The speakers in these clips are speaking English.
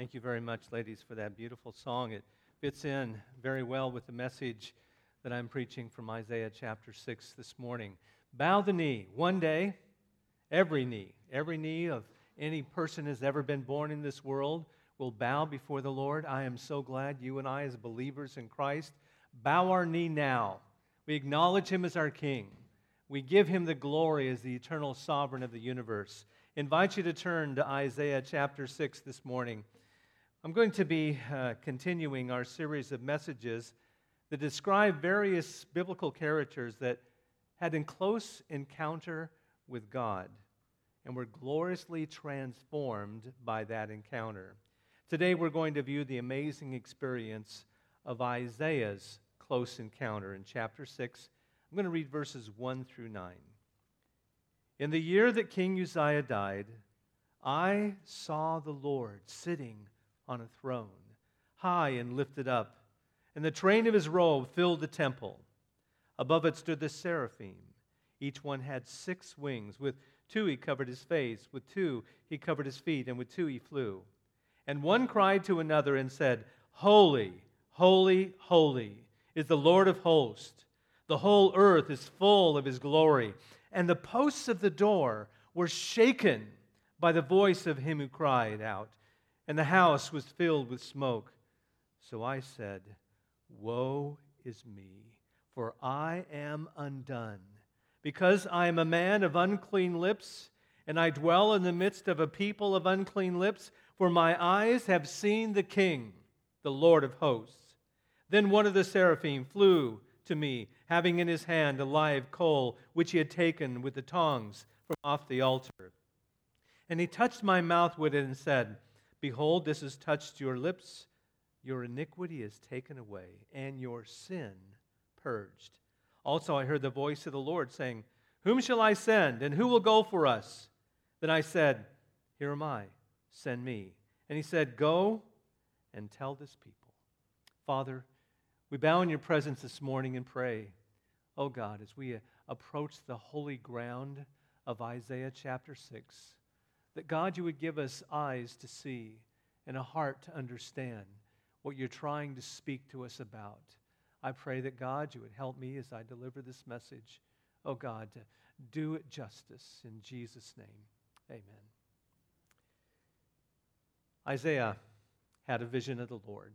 Thank you very much, ladies, for that beautiful song. It fits in very well with the message that I'm preaching from Isaiah chapter 6 this morning. Bow the knee. One day, every knee, every knee of any person has ever been born in this world will bow before the Lord. I am so glad you and I, as believers in Christ, bow our knee now. We acknowledge him as our King. We give him the glory as the eternal sovereign of the universe. invite you to turn to Isaiah chapter 6 this morning. I'm going to be uh, continuing our series of messages that describe various biblical characters that had a close encounter with God and were gloriously transformed by that encounter. Today, we're going to view the amazing experience of Isaiah's close encounter in chapter 6. I'm going to read verses 1 through 9. In the year that King Uzziah died, I saw the Lord sitting on a throne, high and lifted up, and the train of his robe filled the temple. Above it stood the seraphim. Each one had six wings. With two he covered his face, with two he covered his feet, and with two he flew. And one cried to another and said, Holy, holy, holy is the Lord of hosts. The whole earth is full of his glory. And the posts of the door were shaken by the voice of him who cried out and the house was filled with smoke. So I said, Woe is me, for I am undone, because I am a man of unclean lips, and I dwell in the midst of a people of unclean lips, for my eyes have seen the King, the Lord of hosts. Then one of the seraphim flew to me, having in his hand a live coal, which he had taken with the tongs from off the altar. And he touched my mouth with it and said, Behold, this has touched your lips. Your iniquity is taken away, and your sin purged. Also, I heard the voice of the Lord saying, Whom shall I send, and who will go for us? Then I said, Here am I, send me. And he said, Go and tell this people. Father, we bow in your presence this morning and pray, oh God, as we approach the holy ground of Isaiah chapter 6 that God, you would give us eyes to see and a heart to understand what you're trying to speak to us about. I pray that God, you would help me as I deliver this message. Oh God, to do it justice in Jesus' name. Amen. Isaiah had a vision of the Lord.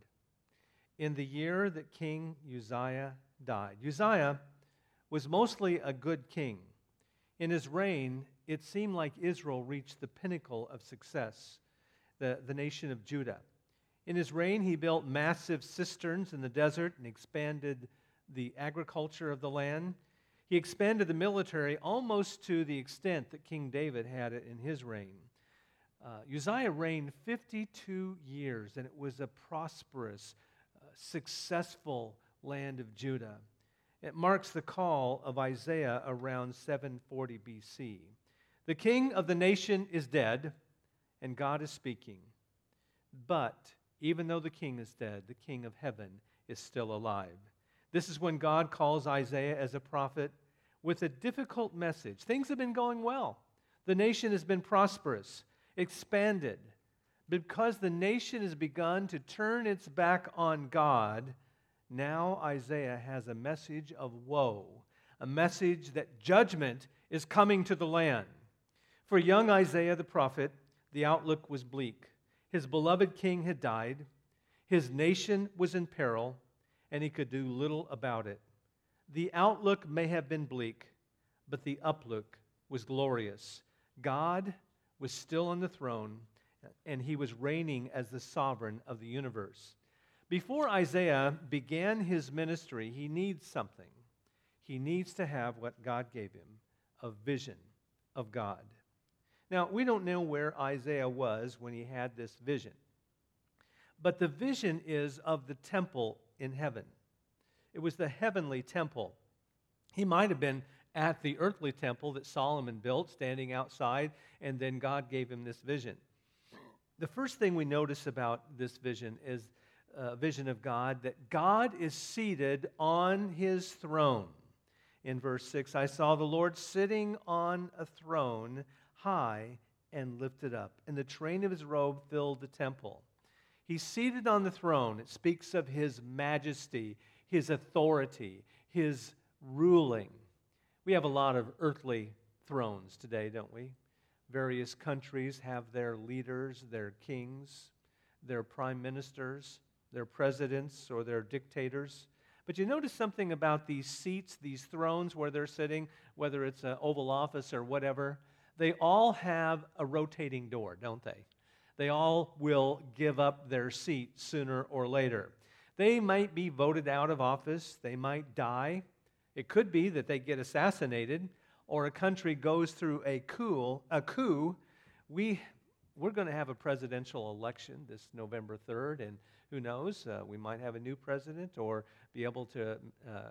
In the year that King Uzziah died, Uzziah was mostly a good king. In his reign, it seemed like Israel reached the pinnacle of success, the, the nation of Judah. In his reign, he built massive cisterns in the desert and expanded the agriculture of the land. He expanded the military almost to the extent that King David had it in his reign. Uh, Uzziah reigned 52 years, and it was a prosperous, uh, successful land of Judah. It marks the call of Isaiah around 740 BC. The king of the nation is dead, and God is speaking. But even though the king is dead, the king of heaven is still alive. This is when God calls Isaiah as a prophet with a difficult message. Things have been going well, the nation has been prosperous, expanded. Because the nation has begun to turn its back on God, now Isaiah has a message of woe, a message that judgment is coming to the land. For young Isaiah the prophet, the outlook was bleak. His beloved king had died, his nation was in peril, and he could do little about it. The outlook may have been bleak, but the uplook was glorious. God was still on the throne, and he was reigning as the sovereign of the universe. Before Isaiah began his ministry, he needs something. He needs to have what God gave him a vision of God. Now, we don't know where Isaiah was when he had this vision, but the vision is of the temple in heaven. It was the heavenly temple. He might have been at the earthly temple that Solomon built, standing outside, and then God gave him this vision. The first thing we notice about this vision is a vision of God that God is seated on his throne. In verse 6, I saw the Lord sitting on a throne high and lifted up, and the train of his robe filled the temple. He's seated on the throne. It speaks of his majesty, his authority, his ruling. We have a lot of earthly thrones today, don't we? Various countries have their leaders, their kings, their prime ministers, their presidents, or their dictators. But you notice something about these seats, these thrones where they're sitting, whether it's an Oval Office or whatever, they all have a rotating door, don't they? They all will give up their seat sooner or later. They might be voted out of office, they might die. It could be that they get assassinated or a country goes through a coup, a coup. We we're going to have a presidential election this November 3rd, and who knows, uh, we might have a new president or be able to uh,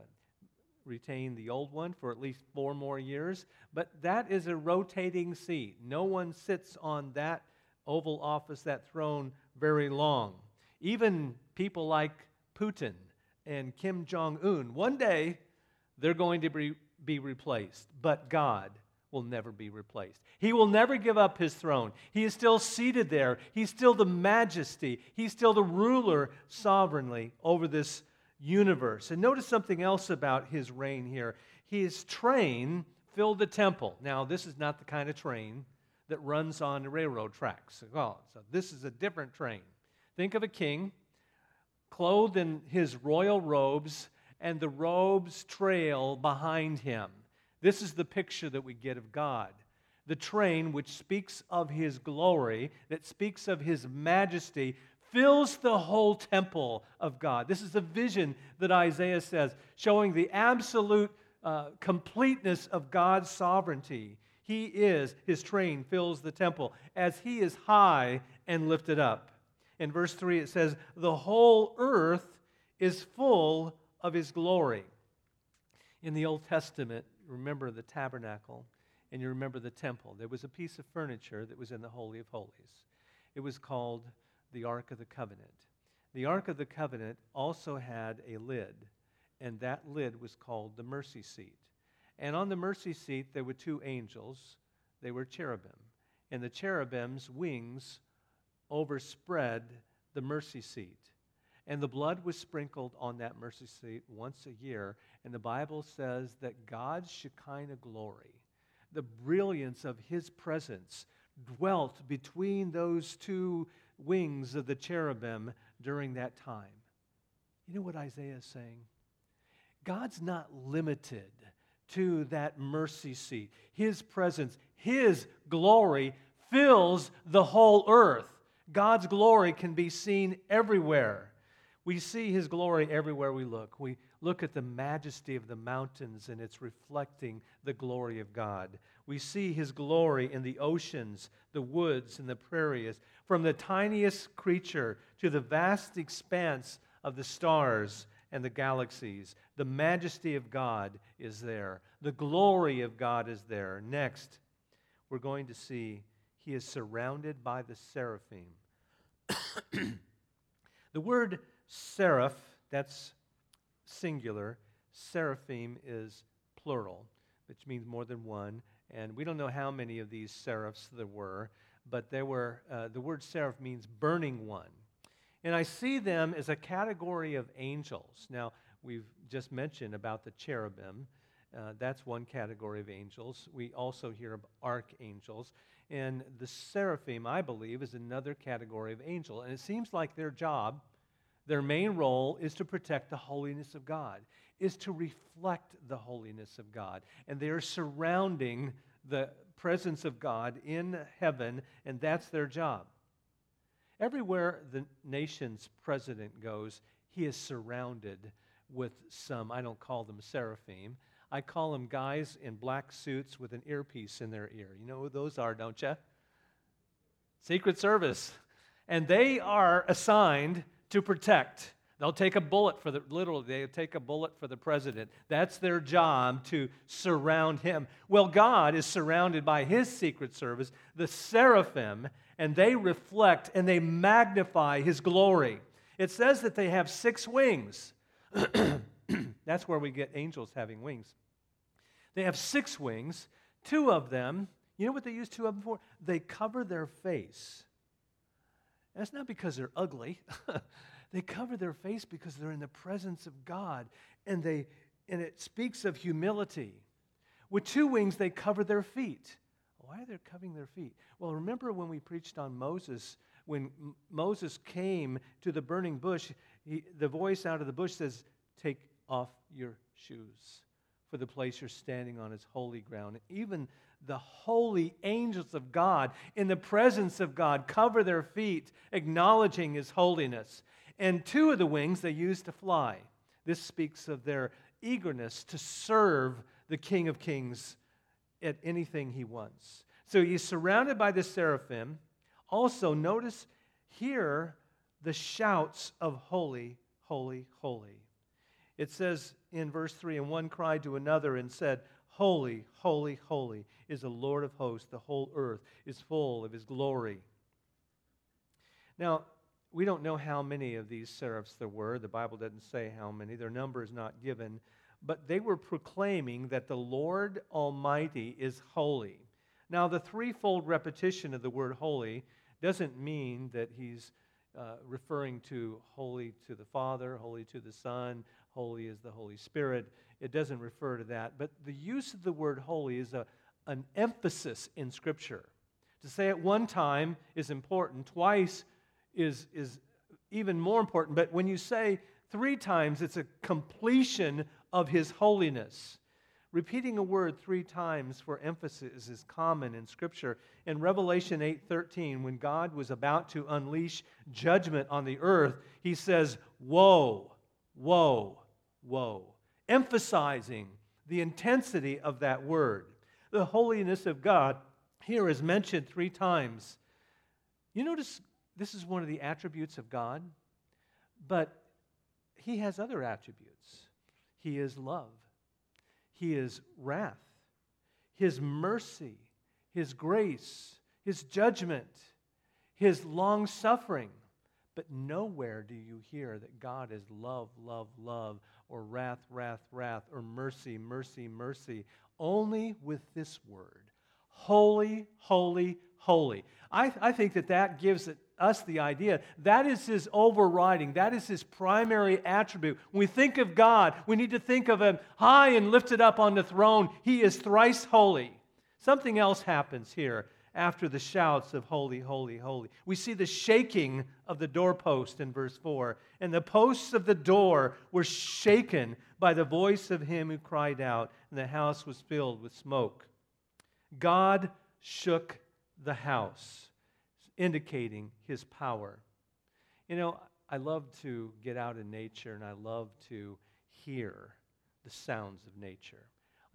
retain the old one for at least four more years. But that is a rotating seat. No one sits on that Oval Office, that throne, very long. Even people like Putin and Kim Jong un, one day they're going to be, be replaced. But God will never be replaced. He will never give up his throne. He is still seated there. He's still the majesty. He's still the ruler sovereignly over this universe. And notice something else about his reign here. His train filled the temple. Now, this is not the kind of train that runs on railroad tracks. Well, so this is a different train. Think of a king clothed in his royal robes, and the robes trail behind him. This is the picture that we get of God. The train, which speaks of his glory, that speaks of his majesty, fills the whole temple of God. This is the vision that Isaiah says, showing the absolute uh, completeness of God's sovereignty. He is, his train fills the temple as he is high and lifted up. In verse 3, it says, The whole earth is full of his glory. In the Old Testament, remember the tabernacle and you remember the temple. There was a piece of furniture that was in the Holy of Holies. It was called the Ark of the Covenant. The Ark of the Covenant also had a lid, and that lid was called the mercy seat. And on the mercy seat, there were two angels. They were cherubim. And the cherubim's wings overspread the mercy seat. And the blood was sprinkled on that mercy seat once a year. And the Bible says that God's Shekinah glory, the brilliance of his presence, dwelt between those two wings of the cherubim during that time. You know what Isaiah is saying? God's not limited to that mercy seat. His presence, His glory fills the whole earth. God's glory can be seen everywhere. We see His glory everywhere we look. We look at the majesty of the mountains and it's reflecting the glory of God. We see His glory in the oceans, the woods, and the prairies, from the tiniest creature to the vast expanse of the stars and the galaxies. The majesty of God is there, the glory of God is there. Next, we're going to see he is surrounded by the seraphim. the word seraph, that's singular, seraphim is plural, which means more than one. And we don't know how many of these seraphs there were, but there were, uh, the word seraph means burning one. And I see them as a category of angels. Now, we've just mentioned about the cherubim. Uh, that's one category of angels. We also hear of archangels. And the seraphim, I believe, is another category of angel. And it seems like their job, their main role, is to protect the holiness of God, is to reflect the holiness of God. And they are surrounding the presence of God in heaven, and that's their job. Everywhere the nation's president goes, he is surrounded with some, I don't call them seraphim, I call them guys in black suits with an earpiece in their ear. You know who those are, don't you? Secret Service. And they are assigned to protect. They'll take a bullet for the, literally, they'll take a bullet for the president. That's their job to surround him. Well, God is surrounded by his Secret Service, the seraphim, and they reflect and they magnify his glory. It says that they have six wings. That's where we get angels having wings. They have six wings. Two of them, you know what they use two of them for? They cover their face. That's not because they're ugly. they cover their face because they're in the presence of God. And, they, and it speaks of humility. With two wings, they cover their feet. Why are they covering their feet? Well, remember when we preached on Moses, when M- Moses came to the burning bush, he, the voice out of the bush says, Take off your shoes, for the place you're standing on is holy ground. Even the holy angels of God in the presence of God cover their feet, acknowledging his holiness. And two of the wings they use to fly. This speaks of their eagerness to serve the King of Kings at anything he wants. So he's surrounded by the seraphim. Also, notice here the shouts of holy, holy, holy. It says in verse 3 And one cried to another and said, Holy, holy, holy is the Lord of hosts. The whole earth is full of his glory. Now, we don't know how many of these seraphs there were. The Bible doesn't say how many. Their number is not given. But they were proclaiming that the Lord Almighty is holy. Now, the threefold repetition of the word holy doesn't mean that he's uh, referring to holy to the Father, holy to the Son, holy is the Holy Spirit. It doesn't refer to that. But the use of the word holy is a, an emphasis in Scripture. To say it one time is important, twice is, is even more important. But when you say three times, it's a completion of His holiness. Repeating a word three times for emphasis is common in Scripture. In Revelation 8:13, when God was about to unleash judgment on the earth, he says, Woe, woe, woe, emphasizing the intensity of that word. The holiness of God here is mentioned three times. You notice this is one of the attributes of God, but he has other attributes. He is love. He is wrath, His mercy, His grace, His judgment, His long suffering. But nowhere do you hear that God is love, love, love, or wrath, wrath, wrath, or mercy, mercy, mercy. Only with this word holy, holy, holy. I, I think that that gives it us the idea. That is his overriding, that is his primary attribute. When we think of God, we need to think of him high and lifted up on the throne. He is thrice holy. Something else happens here after the shouts of holy, holy, holy. We see the shaking of the doorpost in verse 4. And the posts of the door were shaken by the voice of him who cried out, and the house was filled with smoke. God shook the house indicating his power. You know, I love to get out in nature and I love to hear the sounds of nature.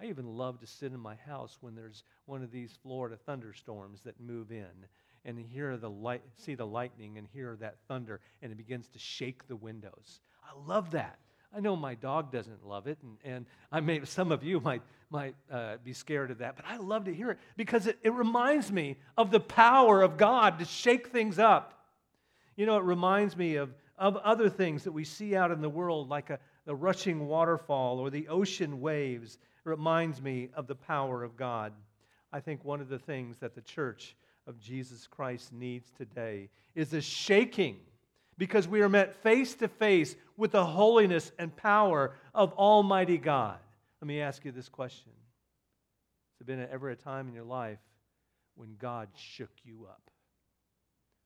I even love to sit in my house when there's one of these Florida thunderstorms that move in and hear the light, see the lightning and hear that thunder and it begins to shake the windows. I love that. I know my dog doesn't love it, and, and I may, some of you might, might uh, be scared of that, but I love to hear it because it, it reminds me of the power of God to shake things up. You know, it reminds me of, of other things that we see out in the world, like a, the rushing waterfall or the ocean waves. Reminds me of the power of God. I think one of the things that the church of Jesus Christ needs today is a shaking because we are met face to face with the holiness and power of Almighty God. Let me ask you this question Has there been ever a time in your life when God shook you up?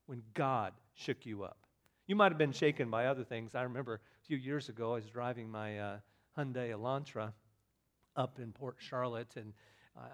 When God shook you up. You might have been shaken by other things. I remember a few years ago, I was driving my uh, Hyundai Elantra up in Port Charlotte, and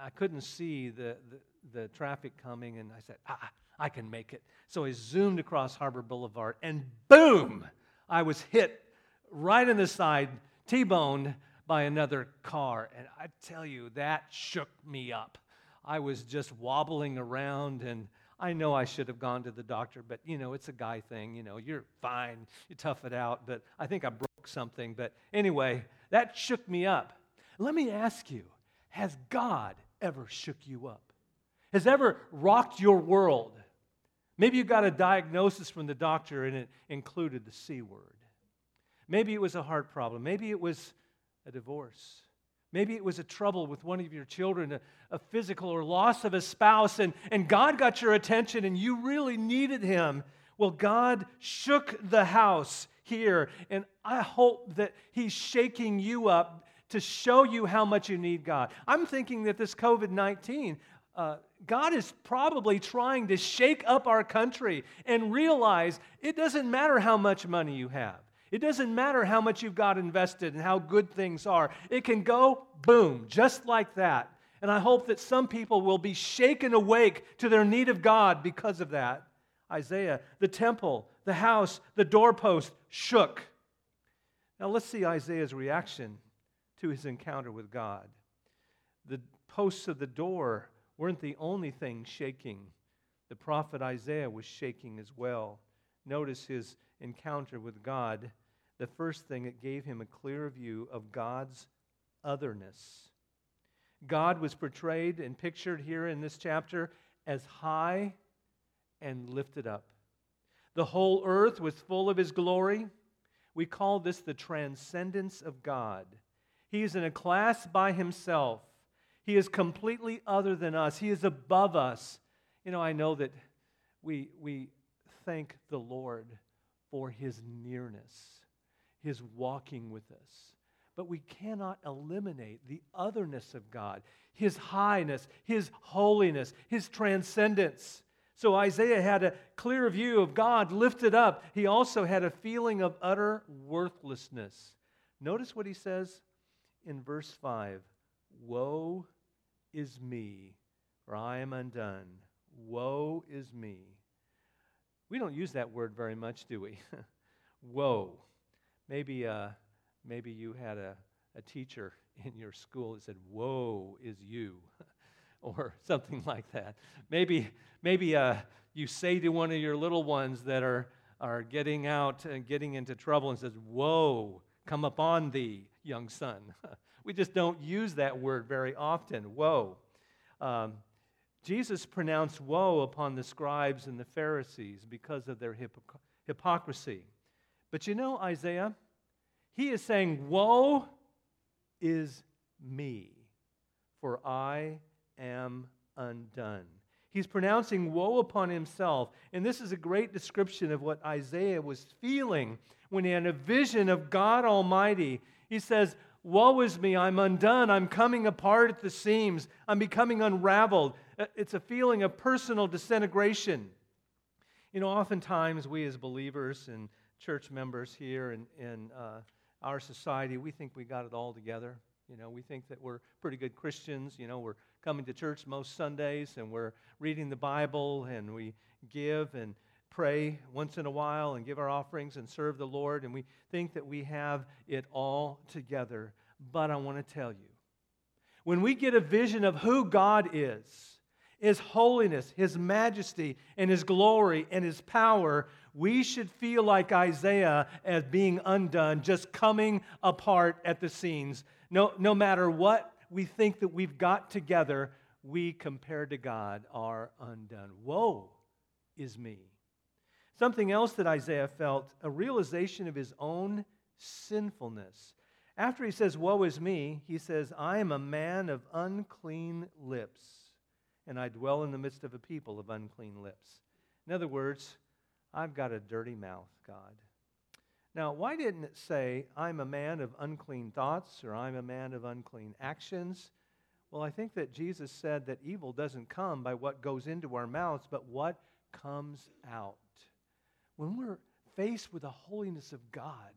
I couldn't see the, the, the traffic coming, and I said, ah, I can make it. So I zoomed across Harbor Boulevard, and boom, I was hit right in the side, T boned by another car. And I tell you, that shook me up. I was just wobbling around, and I know I should have gone to the doctor, but you know, it's a guy thing. You know, you're fine, you tough it out. But I think I broke something. But anyway, that shook me up. Let me ask you has God ever shook you up? Has ever rocked your world? Maybe you got a diagnosis from the doctor and it included the C word. Maybe it was a heart problem. Maybe it was a divorce. Maybe it was a trouble with one of your children, a, a, physical or loss of a spouse, and, and God got your attention and you really needed Him. Well, God shook the house here, and I hope that He's shaking you up to show you how much you need God. I'm thinking that this COVID 19, uh, God is probably trying to shake up our country and realize it doesn't matter how much money you have. It doesn't matter how much you've got invested and how good things are. It can go boom, just like that. And I hope that some people will be shaken awake to their need of God because of that. Isaiah, the temple, the house, the doorpost shook. Now let's see Isaiah's reaction to his encounter with God. The posts of the door weren't the only thing shaking. The prophet Isaiah was shaking as well. Notice his encounter with God. The first thing, it gave him a clear view of God's otherness. God was portrayed and pictured here in this chapter as high and lifted up. The whole earth was full of his glory. We call this the transcendence of God. He is in a class by himself. He is completely other than us. He is above us. You know, I know that we, we thank the Lord for his nearness, his walking with us. But we cannot eliminate the otherness of God, his highness, his holiness, his transcendence. So Isaiah had a clear view of God lifted up. He also had a feeling of utter worthlessness. Notice what he says in verse 5 Woe is me, for I am undone. Woe is me. We don't use that word very much, do we? Woe. Maybe, uh, maybe you had a, a teacher in your school that said, Woe is you. or something like that. Maybe, maybe uh, you say to one of your little ones that are, are getting out and getting into trouble and says, Woe, come upon thee, young son. we just don't use that word very often, woe. Um, Jesus pronounced woe upon the scribes and the Pharisees because of their hypocrisy. But you know, Isaiah, he is saying, Woe is me, for I am undone. He's pronouncing woe upon himself. And this is a great description of what Isaiah was feeling when he had a vision of God Almighty. He says, Woe is me, I'm undone, I'm coming apart at the seams, I'm becoming unraveled. Uh, it's a feeling of personal disintegration. You know, oftentimes we as believers and church members here in, in uh, our society, we think we got it all together. You know, we think that we're pretty good Christians. You know, we're coming to church most Sundays and we're reading the Bible and we give and pray once in a while and give our offerings and serve the Lord. And we think that we have it all together. But I want to tell you, when we get a vision of who God is, His holiness, His majesty, and His glory and His power, we should feel like Isaiah as being undone, just coming apart at the seams no, no matter what we think that we've got together, we, compared to God, are undone. Woe is me. Something else that Isaiah felt a realization of his own sinfulness. After he says, Woe is me, he says, I am a man of unclean lips, and I dwell in the midst of a people of unclean lips. In other words, I've got a dirty mouth, God. Now, why didn't it say, I'm a man of unclean thoughts or I'm a man of unclean actions? Well, I think that Jesus said that evil doesn't come by what goes into our mouths, but what comes out. When we're faced with the holiness of God,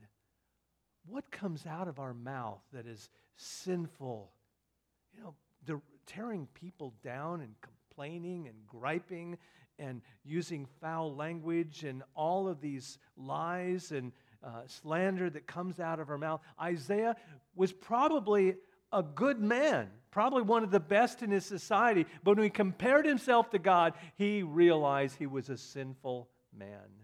what comes out of our mouth that is sinful? You know, tearing people down and complaining and griping and using foul language and all of these lies and uh, slander that comes out of our mouth. Isaiah was probably a good man, probably one of the best in his society, but when he compared himself to God, he realized he was a sinful man.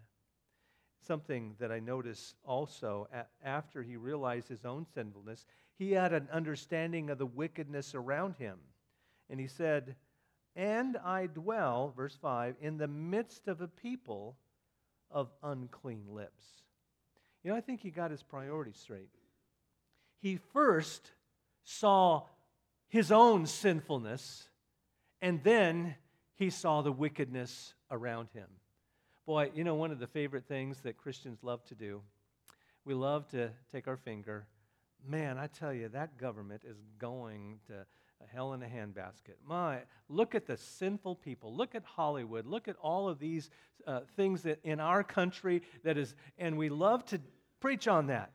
Something that I notice also after he realized his own sinfulness, he had an understanding of the wickedness around him. And he said, And I dwell, verse 5, in the midst of a people of unclean lips. You know, I think he got his priorities straight. He first saw his own sinfulness, and then he saw the wickedness around him. Boy, you know, one of the favorite things that Christians love to do, we love to take our finger. Man, I tell you, that government is going to hell in a handbasket. My, look at the sinful people. Look at Hollywood. Look at all of these uh, things that in our country that is, and we love to preach on that.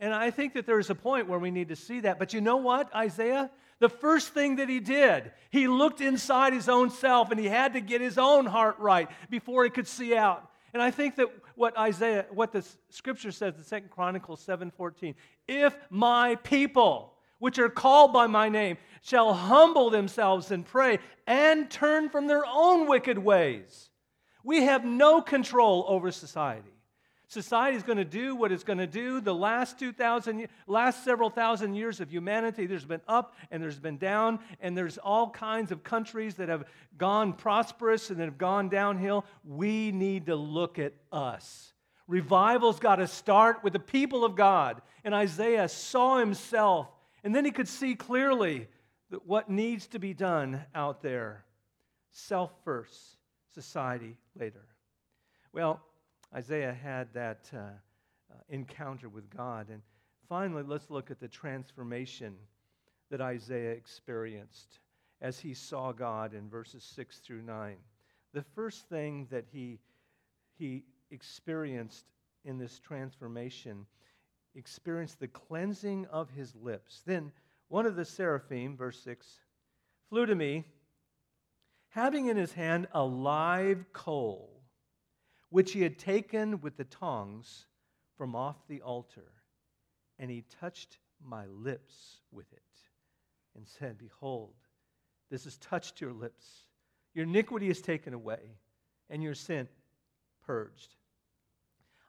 And I think that there is a point where we need to see that. But you know what, Isaiah? The first thing that he did, he looked inside his own self and he had to get his own heart right before he could see out. And I think that what Isaiah, what the scripture says in Second Chronicles 7:14, if my people, which are called by my name, shall humble themselves and pray and turn from their own wicked ways. We have no control over society. Society is going to do what it's going to do. The last 2,000, last several thousand years of humanity, there's been up and there's been down, and there's all kinds of countries that have gone prosperous and that have gone downhill. We need to look at us. Revival's got to start with the people of God. And Isaiah saw himself, and then he could see clearly that what needs to be done out there. Self first, society later. Well, Isaiah had that uh, uh, encounter with God. And finally, let's look at the transformation that Isaiah experienced as he saw God in verses 6 through 9. The first thing that he, he experienced in this transformation experienced the cleansing of his lips. Then one of the seraphim, verse 6, flew to me, having in his hand a live coal which he had taken with the tongs from off the altar. And he touched my lips with it and said, Behold, this has touched your lips. Your iniquity is taken away, and your sin purged.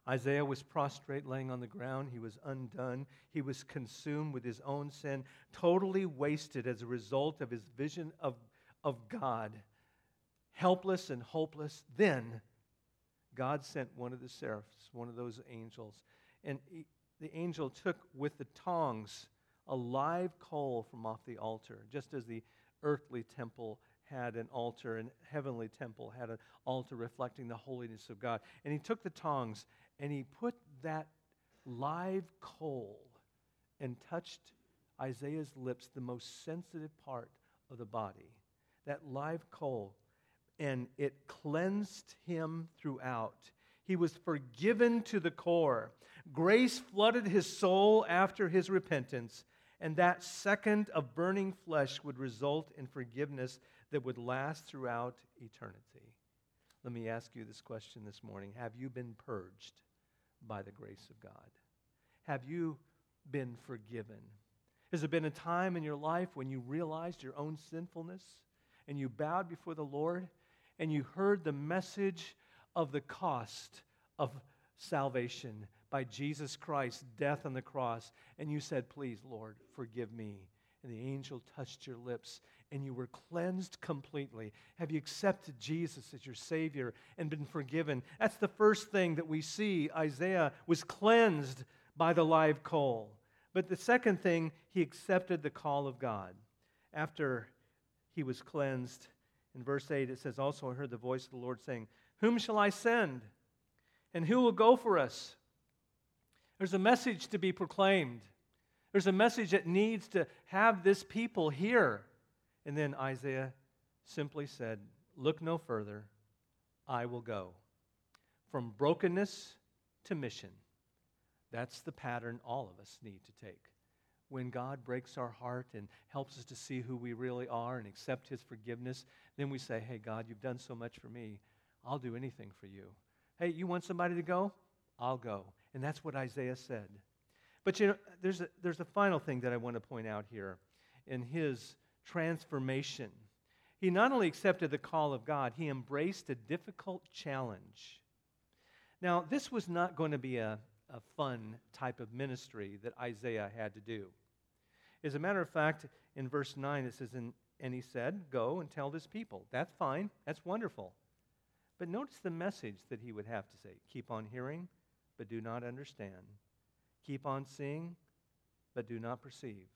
Isaiah was prostrate, laying on the ground. He was undone. He was consumed with his own sin, totally wasted as a result of his vision of, of God. Helpless and hopeless. Then God sent one of the seraphs, one of those angels, and he, the angel took with the tongs a live coal from off the altar, just as the earthly temple had an altar and heavenly temple had an altar reflecting the holiness of God. And he took the tongs and he put that live coal and touched Isaiah's lips, the most sensitive part of the body. That live coal and it cleansed him throughout. He was forgiven to the core. Grace flooded his soul after his repentance, and that second of burning flesh would result in forgiveness that would last throughout eternity. Let me ask you this question this morning Have you been purged by the grace of God? Have you been forgiven? Has there been a time in your life when you realized your own sinfulness and you bowed before the Lord and you heard the message of the cost of salvation by Jesus Christ's death on the cross, and you said, Please, Lord, forgive me. And the angel touched your lips, and you were cleansed completely. Have you accepted Jesus as your Savior and been forgiven? That's the first thing that we see. Isaiah was cleansed by the live coal. But the second thing, he accepted the call of God. After he was cleansed, in verse 8, it says, Also, I heard the voice of the Lord saying, Whom shall I send? And who will go for us? There's a message to be proclaimed. There's a message that needs to have this people hear. And then Isaiah simply said, Look no further, I will go. From brokenness to mission. That's the pattern all of us need to take when God breaks our heart and helps us to see who we really are and accept His forgiveness, then we say, Hey, God, you've done so much for me. I'll do anything for you. Hey, you want somebody to go? I'll go. And that's what Isaiah said. But you know, there's a, there's a final thing that I want to point out here in his transformation. He not only accepted the call of God, he embraced a difficult challenge. Now, this was not going to be a, a fun type of ministry that Isaiah had to do. As a matter of fact, in verse 9 it says, And, and he said, Go and tell this people. That's fine. That's wonderful. But notice the message that he would have to say Keep on hearing, but do not understand. Keep on seeing, but do not perceive.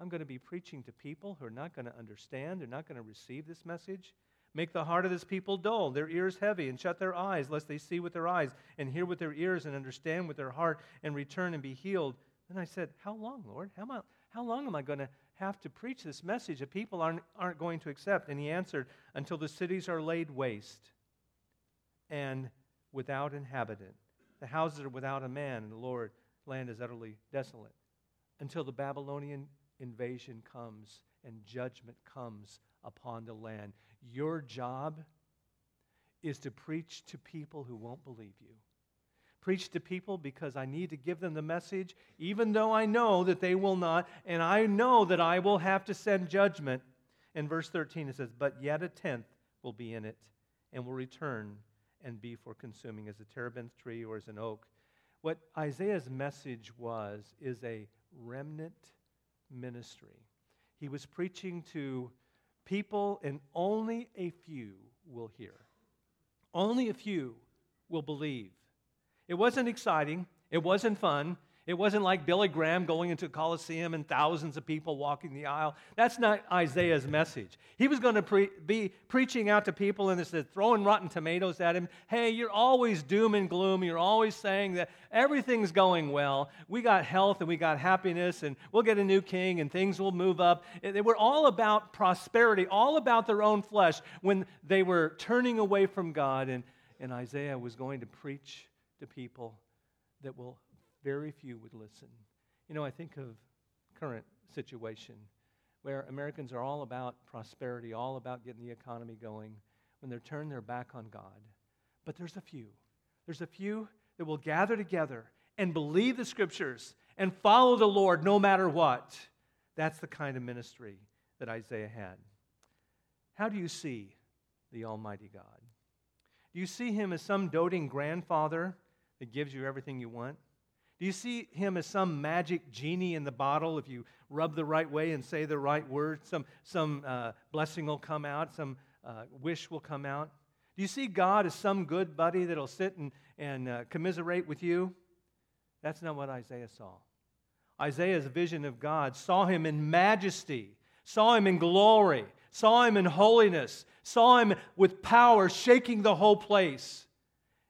I'm going to be preaching to people who are not going to understand, they're not going to receive this message. Make the heart of this people dull, their ears heavy, and shut their eyes, lest they see with their eyes, and hear with their ears, and understand with their heart, and return and be healed. Then I said, How long, Lord? How, am I, how long am I going to have to preach this message that people aren't, aren't going to accept? And he answered, Until the cities are laid waste and without inhabitant. The houses are without a man, and the Lord land is utterly desolate. Until the Babylonian invasion comes and judgment comes upon the land. Your job is to preach to people who won't believe you. Preach to people because I need to give them the message, even though I know that they will not, and I know that I will have to send judgment. In verse 13, it says, But yet a tenth will be in it, and will return and be for consuming as a terebinth tree or as an oak. What Isaiah's message was is a remnant ministry. He was preaching to people, and only a few will hear. Only a few will believe. It wasn't exciting, it wasn't fun, it wasn't like Billy Graham going into a Coliseum and thousands of people walking the aisle. That's not Isaiah's message. He was going to pre- be preaching out to people and they said, throwing rotten tomatoes at him. Hey, you're always doom and gloom. You're always saying that everything's going well. We got health and we got happiness and we'll get a new king and things will move up. They were all about prosperity, all about their own flesh when they were turning away from God. And, and Isaiah was going to preach to people that will very few would listen. You know, I think of current situation where Americans are all about prosperity, all about getting the economy going, when they're turned their back on God. But there's a few. There's a few that will gather together and believe the scriptures and follow the Lord no matter what. That's the kind of ministry that Isaiah had. How do you see the Almighty God? Do you see him as some doting grandfather that gives you everything you want? Do you see him as some magic genie in the bottle? If you rub the right way and say the right word, some, some uh, blessing will come out, some uh, wish will come out? Do you see God as some good buddy that'll sit and, and uh, commiserate with you? That's not what Isaiah saw. Isaiah's vision of God saw him in majesty, saw him in glory, saw him in holiness, saw him with power shaking the whole place.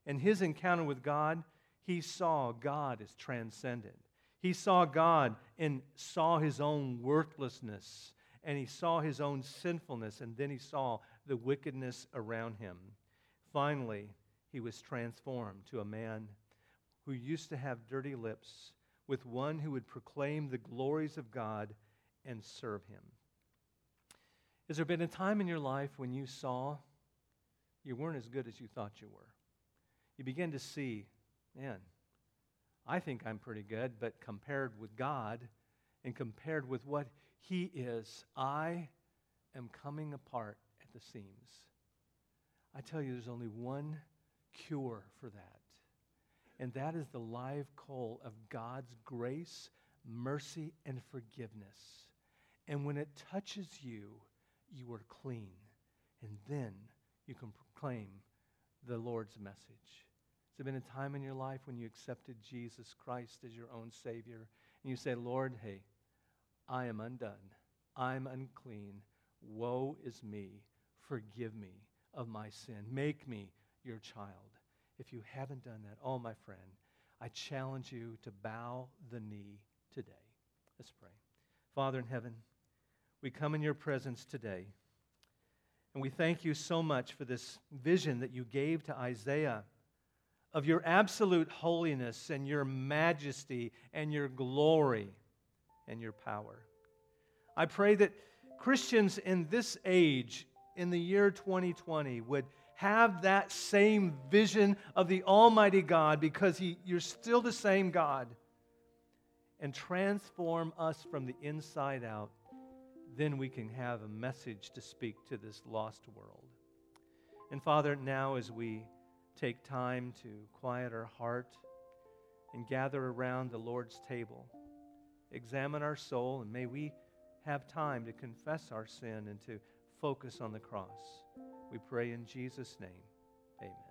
And his encounter with God he saw God as transcendent. He saw God and saw his own worthlessness, and he saw his own sinfulness, and then he saw the wickedness around him. Finally, he was transformed to a man who used to have dirty lips with one who would proclaim the glories of God and serve him. Has there been a time in your life when you saw you weren't as good as you thought you were? You began to see man, I think I'm pretty good, but compared with God and compared with what He is, I am coming apart at the seams. I tell you, there's only one cure for that, and that is the live coal of God's grace, mercy, and forgiveness. And when it touches you, you are clean. And then you can proclaim the Lord's message there been a time in your life when you accepted Jesus Christ as your own Savior and you say, Lord, hey, I am undone. I'm unclean. Woe is me. Forgive me of my sin. Make me your child. If you haven't done that, oh, my friend, I challenge you to bow the knee today. Let's pray. Father in heaven, we come in your presence today. And we thank you so much for this vision that you gave to Isaiah of your absolute holiness and your majesty and your glory and your power. I pray that Christians in this age, in the year 2020, would have that same vision of the Almighty God because he, you're still the same God and transform us from the inside out. Then we can have a message to speak to this lost world. And Father, now as we take time to quiet our heart and gather around the Lord's table. Examine our soul, and may we have time to confess our sin and to focus on the cross. We pray in Jesus' name. Amen.